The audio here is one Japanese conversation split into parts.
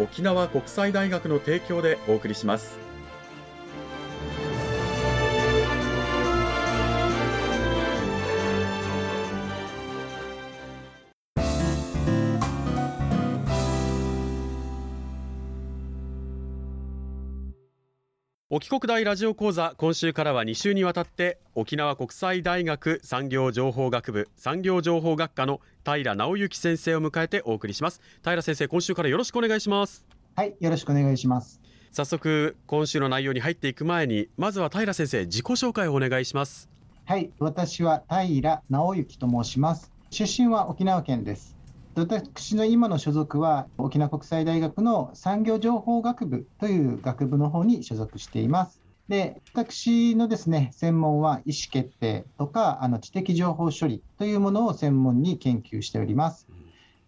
沖縄国際大学の提供でお送りします。沖国大ラジオ講座今週からは2週にわたって沖縄国際大学産業情報学部産業情報学科の平直之先生を迎えてお送りします。平先生今週からよろしくお願いします。はいよろしくお願いします。早速今週の内容に入っていく前にまずは平先生自己紹介をお願いします。はい私は平直之と申します。出身は沖縄県です私の今の所属は沖縄国際大学の産業情報学部という学部の方に所属しています。で私のですね専門は意思決定とかあの知的情報処理というものを専門に研究しております。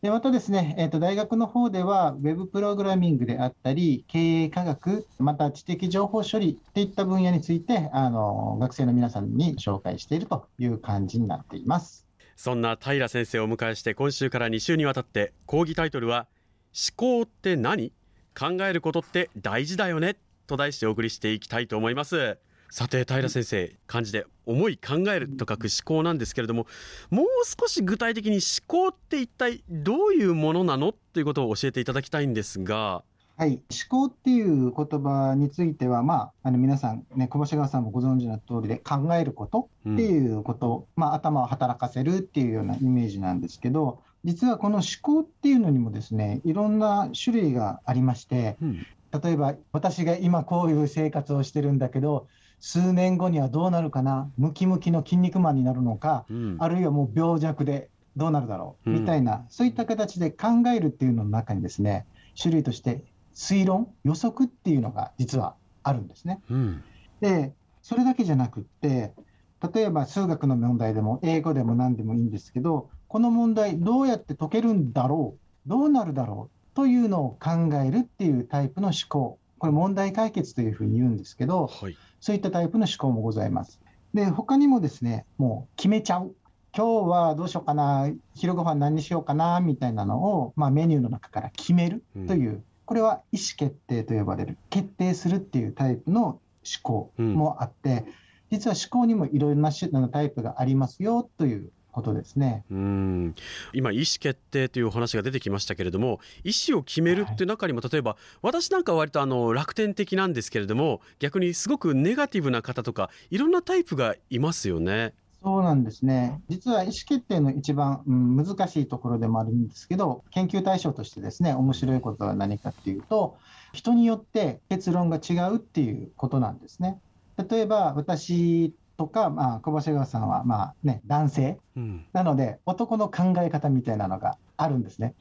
でまたですね、えーと、大学の方では、ウェブプログラミングであったり、経営科学、また知的情報処理といった分野について、あの学生の皆さんに紹介しているという感じになっています。そんな平先生をお迎えして今週から2週にわたって講義タイトルは思考って何？考えることって大事だよね？と題してお送りしていきたいと思います。さて平先生漢字で思い考えると書く思考なんですけれどももう少し具体的に思考って一体どういうものなの？ということを教えていただきたいんですがはい、思考っていう言葉については、まあ、あの皆さん、ね、小橋川さんもご存知の通りで、考えることっていうこと、うん、まあ、頭を働かせるっていうようなイメージなんですけど、実はこの思考っていうのにもですね、いろんな種類がありまして、うん、例えば、私が今こういう生活をしてるんだけど、数年後にはどうなるかな、ムキムキの筋肉マンになるのか、うん、あるいはもう病弱でどうなるだろう、みたいな、そういった形で考えるっていうのの中にですね、種類として推論予測っていうのが実はあるんですね。うん、でそれだけじゃなくって例えば数学の問題でも英語でも何でもいいんですけどこの問題どうやって解けるんだろうどうなるだろうというのを考えるっていうタイプの思考。これ問題解決というふうに言うんですけど、はい、そういったタイプの思考もございます。で他にもですねもう決めちゃう。今日はどうしようかな昼ご飯何にしようかなみたいなのを、まあ、メニューの中から決めるという、うんこれは意思決定と呼ばれる決定するっていうタイプの思考もあって、うん、実は思考にもいろいろな種のタイプがありますよということですね。うん。今、意思決定というお話が出てきましたけれども意思を決めるっていう中にも、例えば私なんかは割とあの楽天的なんですけれども逆にすごくネガティブな方とかいろんなタイプがいますよね。そうなんですね。実は意思決定の一番、うん、難しいところでもあるんですけど、研究対象としてですね、面白いことは何かっていうと、人によって結論が違うっていうことなんですね。例えば、私とか、まあ、小橋川さんは、まあね、男性、うん、なので、男の考え方みたいなのがあるんですね。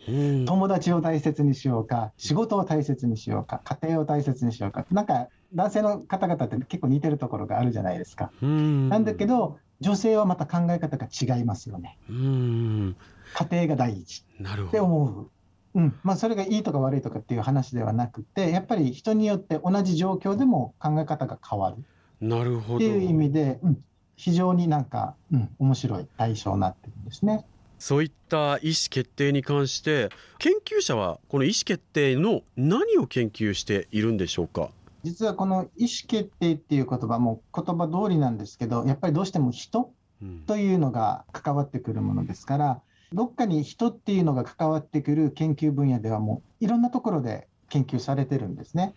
友達を大切にしようか、仕事を大切にしようか、家庭を大切にしようか、なんか男性の方々って結構似てるところがあるじゃないですか。なんだけど、女性はまた考え方が違いますよね。うん。家庭が第一。って思う。うん。まあ、それがいいとか悪いとかっていう話ではなくてやっぱり人によって同じ状況でも考え方が変わる。なるほど。っていう意味で、うん、非常になんか、うん、面白い対象になってるんですね。そういった意思決定に関して研究者はこの意思決定の何を研究しているんでしょうか？実はこの意思決定っていう言葉も言葉通りなんですけどやっぱりどうしても人というのが関わってくるものですから、どっかに人っていうのが関わってくる研究分野ではもういろんなところで研究されてるんですね。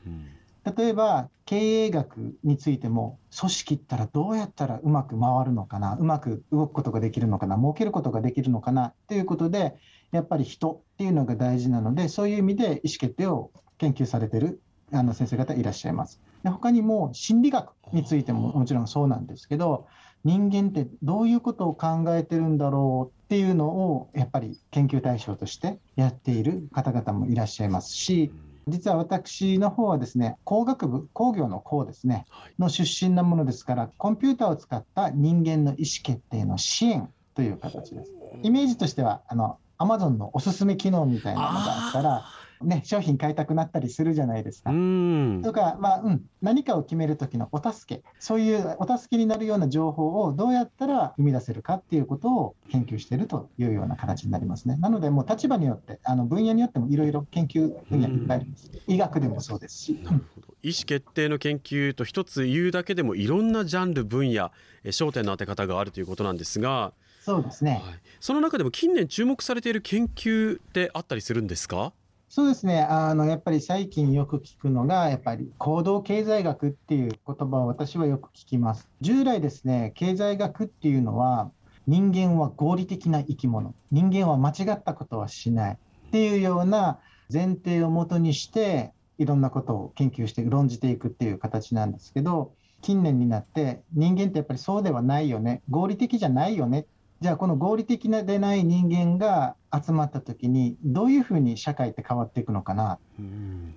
例えば経営学についても組織ったらどうやったらうまく回るのかなうまく動くことができるのかな儲けることができるのかなということでやっぱり人っていうのが大事なのでそういう意味で意思決定を研究されてるあの先生方いらっしゃいます。で他にも心理学についてももちろんそうなんですけど人間ってどういうことを考えてるんだろうっていうのをやっぱり研究対象としてやっている方々もいらっしゃいますし実は私の方はですね工学部工業の工ですねの出身なものですからコンピューターを使った人間の意思決定の支援という形です。イメージとしてはあの Amazon のおすすめ機能みたいなのがあったらね、商品買いたくなったりするじゃないですか。とか、まあうん、何かを決める時のお助け。そういうお助けになるような情報をどうやったら生み出せるかっていうことを研究しているというような形になりますね。なのでもう立場によってあの分野によってもいろいろ研究分野いっぱいあります。医学でもそうですし。なるほど。意思決定の研究と一つ言うだけでもいろんなジャンル分野焦点の当て方があるということなんですが。そうですね、はい、その中でも近年注目されている研究ってあったりするんですか？そうですね。あのやっぱり最近よく聞くのがやっぱり行動経済学っていう言葉を私はよく聞きます。従来ですね経済学っていうのは人間は合理的な生き物。人間は間違ったことはしない。っていうような前提をもとにしていろんなことを研究して論じていくっていう形なんですけど近年になって人間ってやっぱりそうではないよね。合理的じゃないよね。じゃあこの合理的なでない人間が集まった時にどういうふうに社会って変わっていくのかな、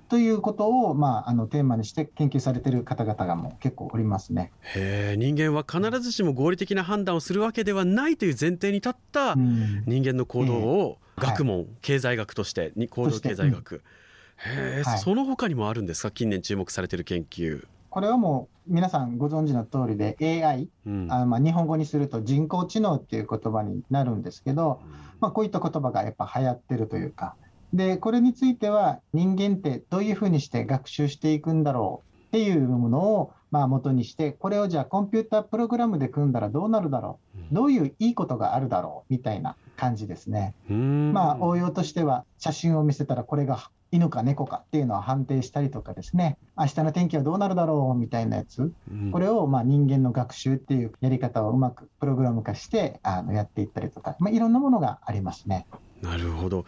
ということを、まあ、あのテーマにして研究されている方々がもう結構おりますね。へ人間は必ずしも合理的な判断をするわけではないという前提に立った人間の行動を学問、はい、経済学として行動経済学、へえ、はい、その他にもあるんですか？近年注目されている研究。これはもう皆さんご存知の通りで AI、うん、あまあ日本語にすると人工知能っていう言葉になるんですけど、まあ、こういった言葉がやっぱ流行ってるというか。でこれについては人間ってどういうふうにして学習していくんだろうっていうものをまあ元にしてこれをじゃあコンピュータープログラムで組んだらどうなるだろう。どういういいことがあるだろうみたいな感じですね。まあ応用としては写真を見せたらこれが犬か猫かっていうのを判定したりとかですね。明日の天気はどうなるだろうみたいなやつ、うん、これをまあ人間の学習っていうやり方をうまくプログラム化してあのやっていったりとか、まあ、いろんなものがありますね。なるほど。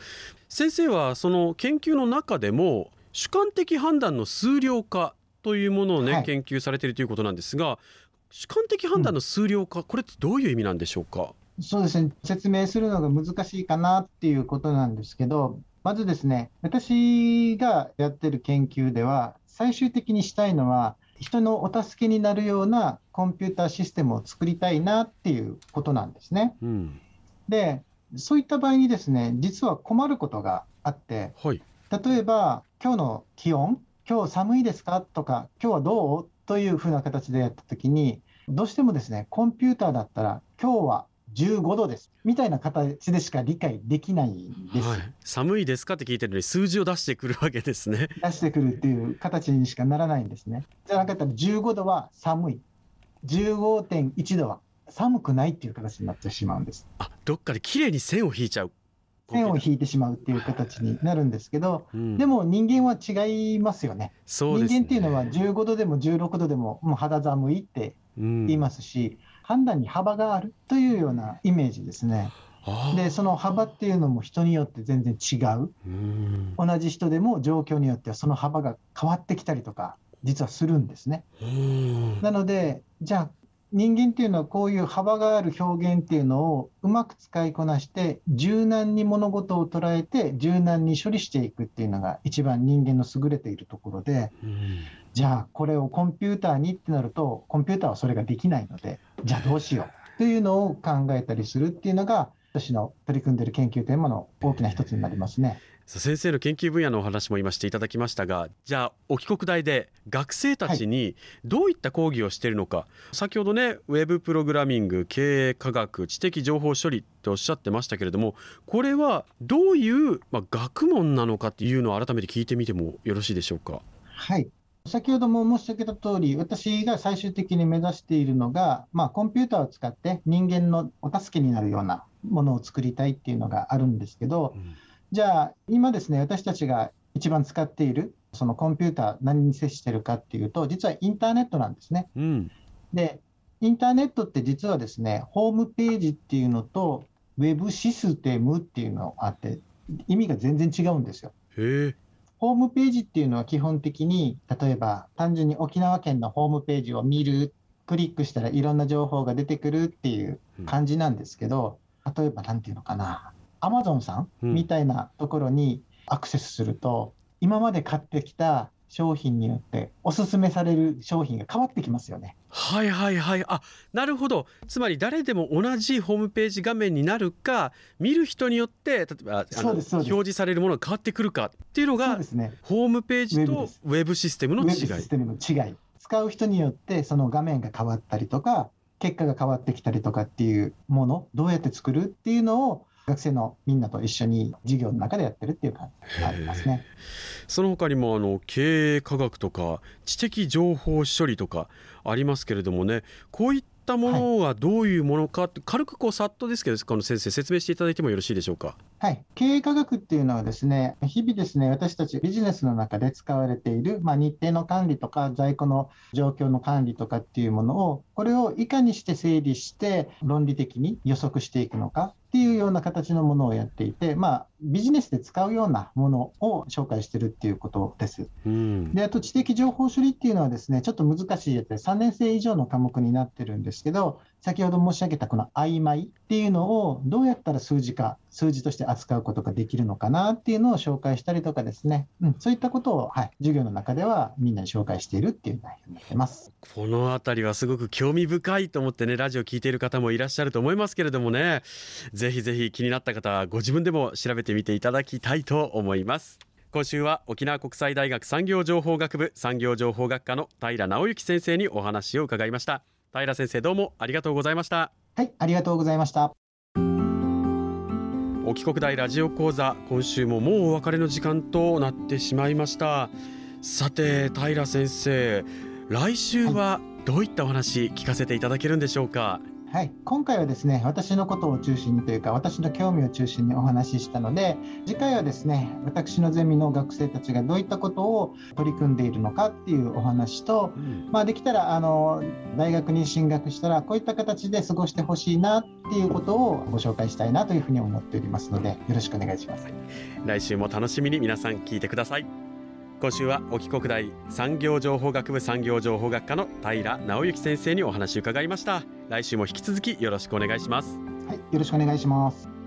先生はその研究の中でも主観的判断の数量化というものをね、はい、研究されているということなんですが主観的判断の数量化、うん、これってどういう意味なんでしょうか？そうですね。説明するのが難しいかなっていうことなんですけどまずですね、私がやってる研究では、最終的にしたいのは、人のお助けになるようなコンピューターシステムを作りたいなっていうことなんですね。うん、で、そういった場合にですね、実は困ることがあって、はい、例えば、今日の気温、今日寒いですか？とか、今日はどう？というふうな形でやったときに、どうしてもですね、コンピューターだったら、今日は15度です。みたいな形でしか理解できないんです、はい、寒いですかって聞いてるのに数字を出してくるわけですね。出してくるっていう形にしかならないんですね。じゃなかったら15度は寒い。15.1度は寒くないっていう形になってしまうんです。あどっかで綺麗に線を引いちゃう。線を引いてしまうっていう形になるんですけど、うん、でも人間は違いますよね。ね。人間っていうのは15度でも16度でももう肌寒いって言いますし、判断に幅があるというようなイメージですね。でその幅っていうのも人によって全然違う。同じ人でも状況によってはその幅が変わってきたりとか実はするんですね。なのでじゃあ人間っていうのはこういう幅がある表現っていうのをうまく使いこなして柔軟に物事を捉えて柔軟に処理していくっていうのが一番人間の優れているところで、じゃあこれをコンピューターにってなるとコンピューターはそれができないのでじゃあどうしようというのを考えたりするっていうのが私の取り組んでいる研究テーマの大きな一つになりますね。先生の研究分野のお話も今していただきましたがじゃあお帰国大で学生たちにどういった講義をしているのか、はい、先ほどねウェブプログラミング経営科学知的情報処理っておっしゃってましたけれどもこれはどういう、まあ、学問なのかっていうのを改めて聞いてみてもよろしいでしょうか？はい先ほども申し上げた通り、私が最終的に目指しているのが、まあ、コンピューターを使って人間のお助けになるようなものを作りたいっていうのがあるんですけど、うん、じゃあ、今ですね、私たちが一番使っているそのコンピューター何に接してるかっていうと、実はインターネットなんですね。うん。で、インターネットって実はですね、ホームページっていうのと、ウェブシステムっていうのがあって、意味が全然違うんですよ。ホームページっていうのは基本的に、例えば単純に沖縄県のホームページを見る、クリックしたらいろんな情報が出てくるっていう感じなんですけど、例えばなんていうのかな、アマゾンさん。みたいなところにアクセスすると、今まで買ってきた商品によっておすすめされる商品が変わってきますよね。はいはいはい。あ、なるほど。つまり誰でも同じホームページ画面になるか、見る人によって、例えば表示されるものが変わってくるかっていうのがそうで、すね。ホームページとウェブシステムの違いウェブシ。ステムの違い。使う人によってその画面が変わったりとか、結果が変わってきたりとかっていうもの、どうやって作るっていうのを学生のみんなと一緒に授業の中でやってるっていう感じがありますね。その他にもあの経営科学とか知的情報処理とかありますけれどもねこういったものはどういうものかはい軽くこうさっとですけどこの先生説明していただいてもよろしいでしょうか？はい。経営科学っていうのはですね、日々ですね、私たちビジネスの中で使われている、まあ、日程の管理とか在庫の状況の管理とかっていうものを、これをいかにして整理して論理的に予測していくのかっていうような形のものをやっていて、まあ、ビジネスで使うようなものを紹介してるっていうことです。うん、で、あと知的情報処理っていうのはですね、ちょっと難しいやつで3年生以上の科目になってるんですけど、先ほど申し上げたこの曖昧っていうのをどうやったら数字化、数字として扱うことができるのかなっていうのを紹介したりとかですね、うん、そういったことを、はい、授業の中ではみんなに紹介しているっていう内容になってます。このあたりはすごく興味深いと思ってねラジオ聞いている方もいらっしゃると思いますけれどもねぜひぜひ気になった方はご自分でも調べてみていただきたいと思います。今週は沖縄国際大学産業情報学部産業情報学科の平直之先生にお話を伺いました平先生どうもありがとうございました。はい、ありがとうございました。沖国大ラジオ講座今週ももうお別れの時間となってしまいました。さて平先生来週はどういったお話聞かせていただけるんでしょうか？はい、今回はですね、私のことを中心にというか、私の興味を中心にお話ししたので、次回はですね、私のゼミの学生たちがどういったことを取り組んでいるのかっていうお話と、まあ、できたらあの大学に進学したらこういった形で過ごしてほしいなっていうことをご紹介したいなというふうに思っておりますのでよろしくお願いします。来週も楽しみに皆さん聞いてください今週は沖国大産業情報学部産業情報学科の平直之先生にお話を伺いました来週も引き続きよろしくお願いしますはい、よろしくお願いします。